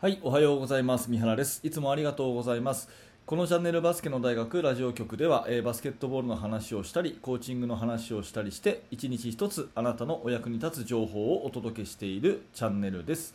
はい、おはようございます。三原です。いつもありがとうございます。このチャンネルバスケの大学ラジオ局では、えーバスケットボールの話をしたり、コーチングの話をしたりして、一日一つあなたのお役に立つ情報をお届けしているチャンネルです。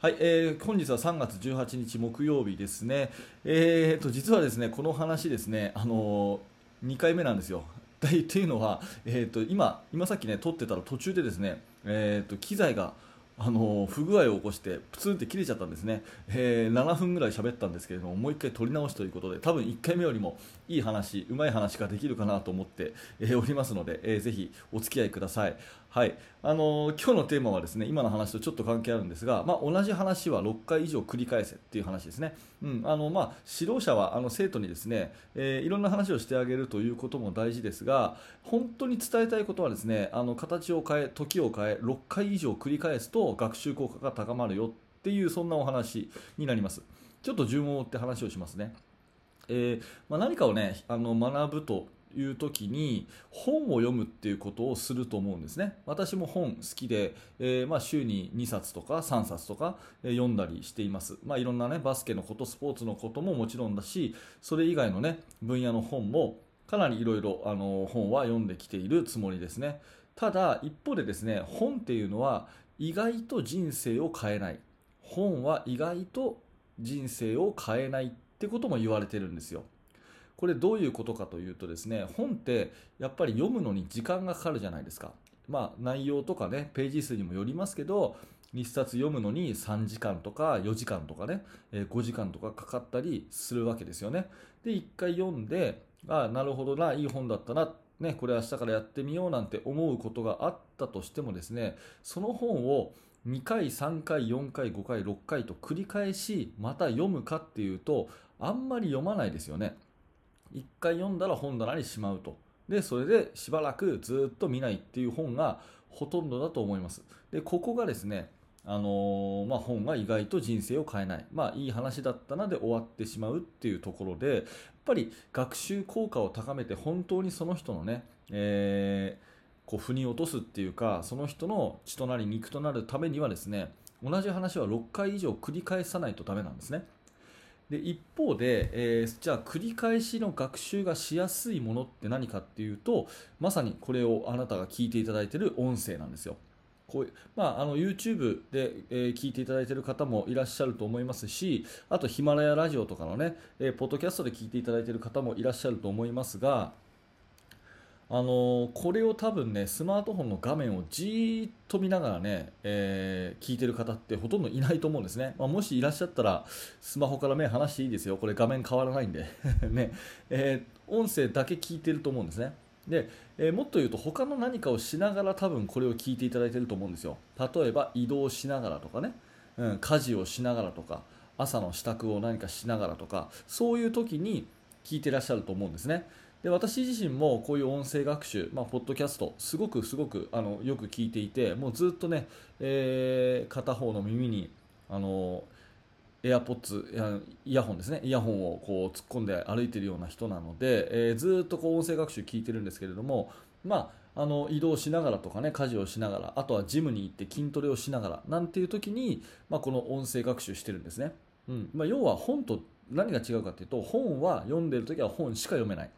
はい、えー本日は3月18日木曜日ですね。えーと実はですね、この話ですね、あのー、2回目なんですよ。というのは、えー、と今今さっきね撮ってたら途中でですね、えー、と機材があの不具合を起こしてプツンって切れちゃったんですね、えー7分ぐらい喋ったんですけれどももう1回撮り直しということで多分1回目よりもいい話うまい話ができるかなと思って、えおりますので、えーぜひお付き合いください、はい。あのー今日のテーマはですね今の話とちょっと関係あるんですが、まあ、同じ話は6回以上繰り返せっていう話ですね、うん。あのまあ、指導者はあの生徒にですね、えーいろんな話をしてあげるということも大事ですが本当に伝えたいことはですねあの形を変え時を変え6回以上繰り返すと学習効果が高まるよっていうそんなお話になります。ちょっと順を追って話をしますね、えーまあ、何かをねあの学ぶという時に本を読むっていうことをすると思うんですね。私も本好きで、えーまあ、週に2冊とか3冊とか、え読んだりしています、まあ、いろんなねバスケのことスポーツのことももちろんだしそれ以外のね分野の本もかなりいろいろあの本は読んできているつもりですね。ただ一方でですね本っていうのは意外と人生を変えない。本は意外と人生を変えないっってことも言われてるんですよ。これどういうことかというとですね本ってやっぱり読むのに時間がかかるじゃないですか。まあ内容とかねページ数にもよりますけど1冊読むのに3時間とか4時間とかね5時間とかかかったりするわけですよね。で1回読んでああなるほどないい本だったな。ね、これ明日からやってみようなんて思うことがあったとしてもですねその本を2回、3回、4回、5回、6回と繰り返しまた読むかっていうとあんまり読まないですよね。1回読んだら本棚にしまうと。でそれでしばらくずっと見ないっていう本がほとんどだと思います。でここがですねあのーまあ、本が意外と人生を変えない、まあ、いい話だったなで終わってしまうっていうところでやっぱり学習効果を高めて本当にその人のね、えーこう腑に落とすっていうかその人の血となり肉となるためにはですね同じ話は6回以上繰り返さないとダメなんですね。で一方で、えーじゃあ繰り返しの学習がしやすいものって何かっていうとまさにこれをあなたが聞いていただいている音声なんですよ。こういうまあ、あの YouTube で、えー聞いていただいている方もいらっしゃると思いますしあとヒマラヤラジオとかのね、えーポッドキャストで聞いていただいている方もいらっしゃると思いますがあのーこれを多分ねスマートフォンの画面をじーっと見ながらね、えー聞いてる方ってほとんどいないと思うんですね、まあ、もしいらっしゃったらスマホから目離していいですよ。これ画面変わらないんで。ね、えー音声だけ聞いてると思うんですね。で、えーもっと言うと他の何かをしながら多分これを聞いていただいてると思うんですよ。例えば移動しながらとかね、うん、家事をしながらとか朝の支度を何かしながらとかそういう時に聞いてらっしゃると思うんですね。で私自身もこういう音声学習、まあ、ポッドキャストすごくすごくあのよく聞いていてもうずっとね、えー片方の耳にあのエアポッツイヤホンですね。イヤホンをこう突っ込んで歩いているような人なので、えーずっとこう音声学習聞いてるんですけれども、まあ、あの移動しながらとかね家事をしながらあとはジムに行って筋トレをしながらなんていう時に、まあ、この音声学習してるんですね、うん。まあ、要は本と何が違うかというと本は読んでる時は本しか読めない。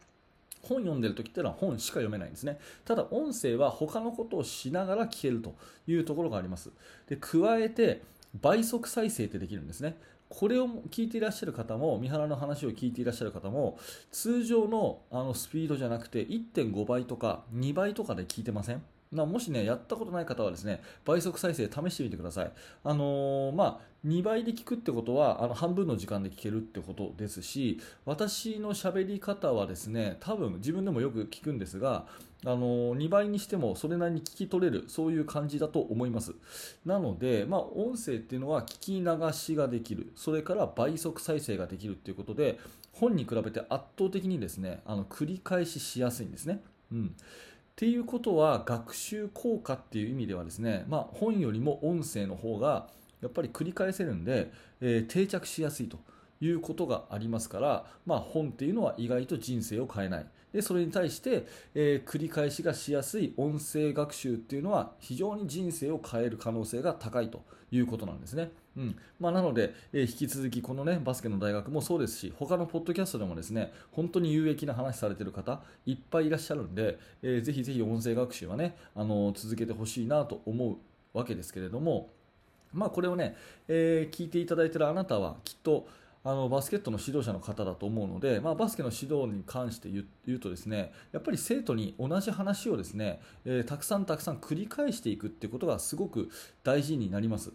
本読んでる時っていうのは本しか読めないんですね。ただ音声は他のことをしながら聞けるというところがあります。で加えて倍速再生ってできるんですね。これを聞いていらっしゃる方も三原の話を聞いていらっしゃる方も通常のあのスピードじゃなくて1.5倍とか2倍とかで聞いてません？なもしねやったことない方はですね倍速再生試してみてください。あのーまあ2倍で聞くってことはあの半分の時間で聞けるってことですし私の喋り方はですね多分自分でもよく聞くんですがあの2倍にしてもそれなりに聞き取れるそういう感じだと思います。なので、まあ、音声っていうのは聞き流しができる。それから倍速再生ができるっていうことで本に比べて圧倒的にですねあの繰り返ししやすいんですね、うん、っていうことは学習効果っていう意味ではですね、まあ、本よりも音声の方がやっぱり繰り返せるんで、えー定着しやすいということがありますから、まあ、本っていうのは意外と人生を変えない。でそれに対して、えー、繰り返しがしやすい音声学習っていうのは非常に人生を変える可能性が高いということなんですね。うんまあ、なので、えー、引き続きこの、ね、バスケの大学もそうですし他のポッドキャストでもですね本当に有益な話されてる方いっぱいいらっしゃるんで、えー、ぜひぜひ音声学習はねあの続けてほしいなと思うわけですけれども、まあ、これをね、えー、聞いていただいてるあなたはきっとあのバスケットの指導者の方だと思うので、まあ、バスケの指導に関して言うとですねやっぱり生徒に同じ話をですね、えー、たくさんたくさん繰り返していくってことがすごく大事になります。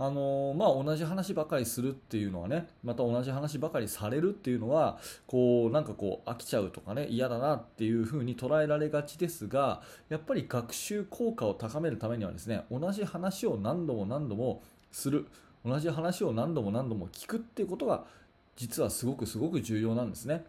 あのまあ、同じ話ばかりするっていうのはねまた同じ話ばかりされるっていうのはこうなんかこう飽きちゃうとかね嫌だなっていうふうに捉えられがちですがやっぱり学習効果を高めるためにはですね同じ話を何度も何度もする同じ話を何度も何度も聞くっていうことが実はすごくすごく重要なんですね。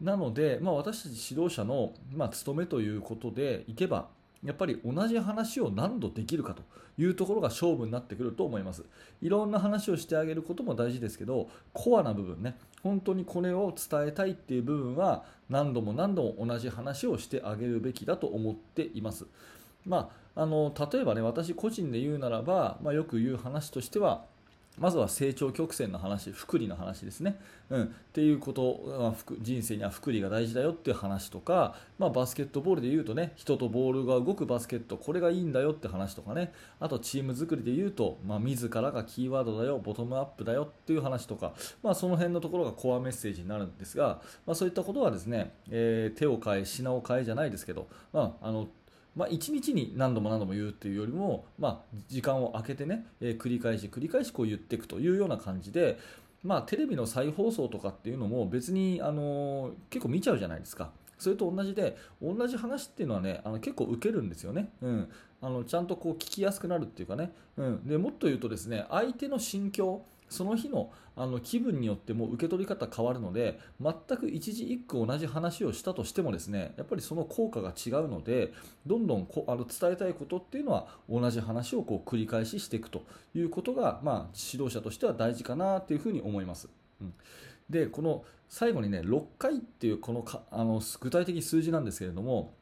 なので、まあ、私たち指導者の、まあ、務めということでいけばやっぱり同じ話を何度できるかというところが勝負になってくると思います。いろんな話をしてあげることも大事ですけど、コアな部分ね、本当にこれを伝えたいっていう部分は何度も何度も同じ話をしてあげるべきだと思っています。まあ、あの例えばね、私個人で言うならば、まあ、よく言う話としては、まずは成長曲線の話、福利の話ですね。うん、っていうこと、まあ、人生には福利が大事だよっていう話とか、まあ、バスケットボールで言うとね、人とボールが動くバスケット、これがいいんだよって話とかね、あとチーム作りで言うと、まあ、自らがキーワードだよ、ボトムアップだよっていう話とか、まあ、その辺のところがコアメッセージになるんですが、まあ、そういったことはですね、えー、手を変え、品を変えじゃないですけど、まあ、あのまあ、1日に何度も何度も言うっていうよりも、まあ、時間を空けてね、えー、繰り返し繰り返しこう言っていくというような感じで、まあ、テレビの再放送とかっていうのも別に、あのー、結構見ちゃうじゃないですか。それと同じで同じ話っていうのはねあの結構受けるんですよね、うん、あのちゃんとこう聞きやすくなるっていうかね、うん、でもっと言うとですね相手の心境その日のあの気分によっても受け取り方変わるので全く一字一句同じ話をしたとしてもですねやっぱりその効果が違うのでどんどんこあの伝えたいことっていうのは同じ話をこう繰り返ししていくということが、まあ、指導者としては大事かなというふうに思います。うんでこの最後にね6回っていうこのかあの具体的数字なんですけれども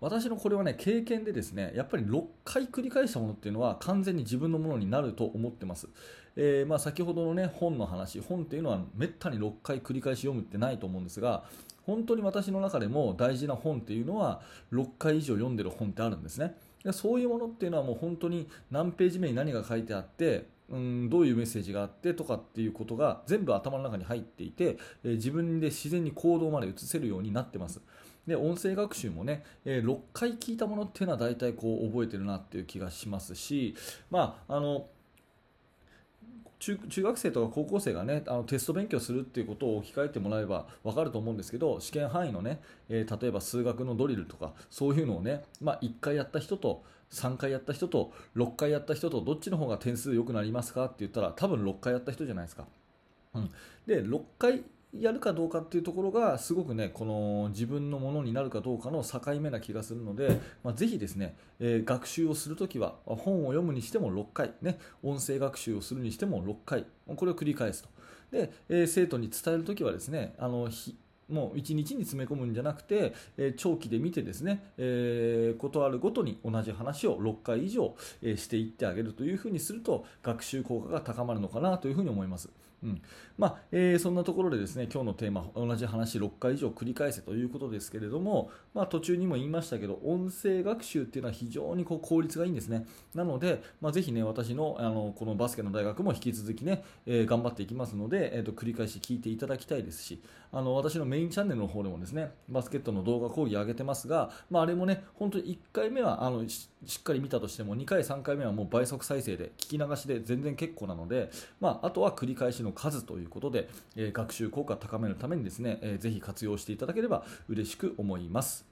私のこれはね経験でですねやっぱり6回繰り返したものっていうのは完全に自分のものになると思ってます。えー、まあ、先ほどの、ね、本の話本っていうのはめったに6回繰り返し読むってないと思うんですが本当に私の中でも大事な本っていうのは6回以上読んでる本ってあるんですねそういうものっていうのはもう本当に何ページ目に何が書いてあってうんどういうメッセージがあってとかっていうことが全部頭の中に入っていて、えー、自分で自然に行動まで移せるようになってますで音声学習もね、えー、6回聞いたものっていうのは大体こう覚えてるなっていう気がしますしまああの中中学生とか高校生がねあのテスト勉強するっていうことを置き換えてもらえば分かると思うんですけど試験範囲のね、えー、例えば数学のドリルとかそういうのをね、まあ、1回やった人と3回やった人と6回やった人とどっちの方が点数良くなりますかって言ったら多分6回やった人じゃないですか。うん、で6回やるかどうかっていうところがすごくねこの自分のものになるかどうかの境目な気がするので、まあ、ぜひですね、えー、学習をするときは本を読むにしても6回、ね、音声学習をするにしても6回これを繰り返すとで、えー、生徒に伝えるときはですねあのもう1日に詰め込むんじゃなくて、えー、長期で見てですね、えー、ことあるごとに同じ話を6回以上、えー、していってあげるというふうにすると学習効果が高まるのかなというふうに思います。うん。まあえー、そんなところでですね今日のテーマ同じ話6回以上繰り返せということですけれども、まあ、途中にも言いましたけど音声学習っていうのは非常にこう効率がいいんですね。なので、まあ、ぜひね私のあのこのバスケの大学も引き続きね、えー、頑張っていきますので、えーと、繰り返し聞いていただきたいですしあの私のメインチャンネルの方でもですねバスケットの動画講義上げてますが、まあ、あれもね本当に1回目はあのしっかり見たとしても2回3回目はもう倍速再生で聞き流しで全然結構なので、まあ、あとは繰り返しのの数ということで、え学習効果を高めるためにですね、えー、ぜひ活用していただければ嬉しく思います。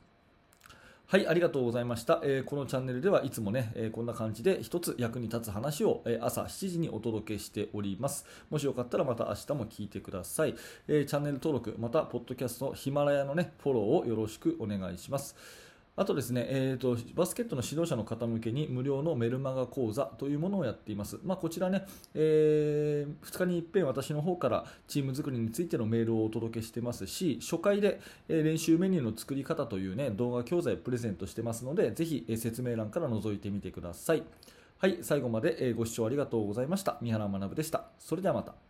はい、ありがとうございました。えー、このチャンネルではいつもね、えー、こんな感じで一つ役に立つ話を、えー、朝7時にお届けしております。もしよかったらまた明日も聞いてください。えチャンネル登録、また、ポッドキャストのヒマラヤのね、フォローをよろしくお願いします。あとですね、えーと、バスケットの指導者の方向けに無料のメルマガ講座というものをやっています。まあ、こちらね、えー、2日に一遍私の方からチーム作りについてのメールをお届けしてますし、初回で、練習メニューの作り方というね、動画教材をプレゼントしてますので、ぜひ、説明欄から覗いてみてください。はい、最後までご視聴ありがとうございました。三原学でした。それではまた。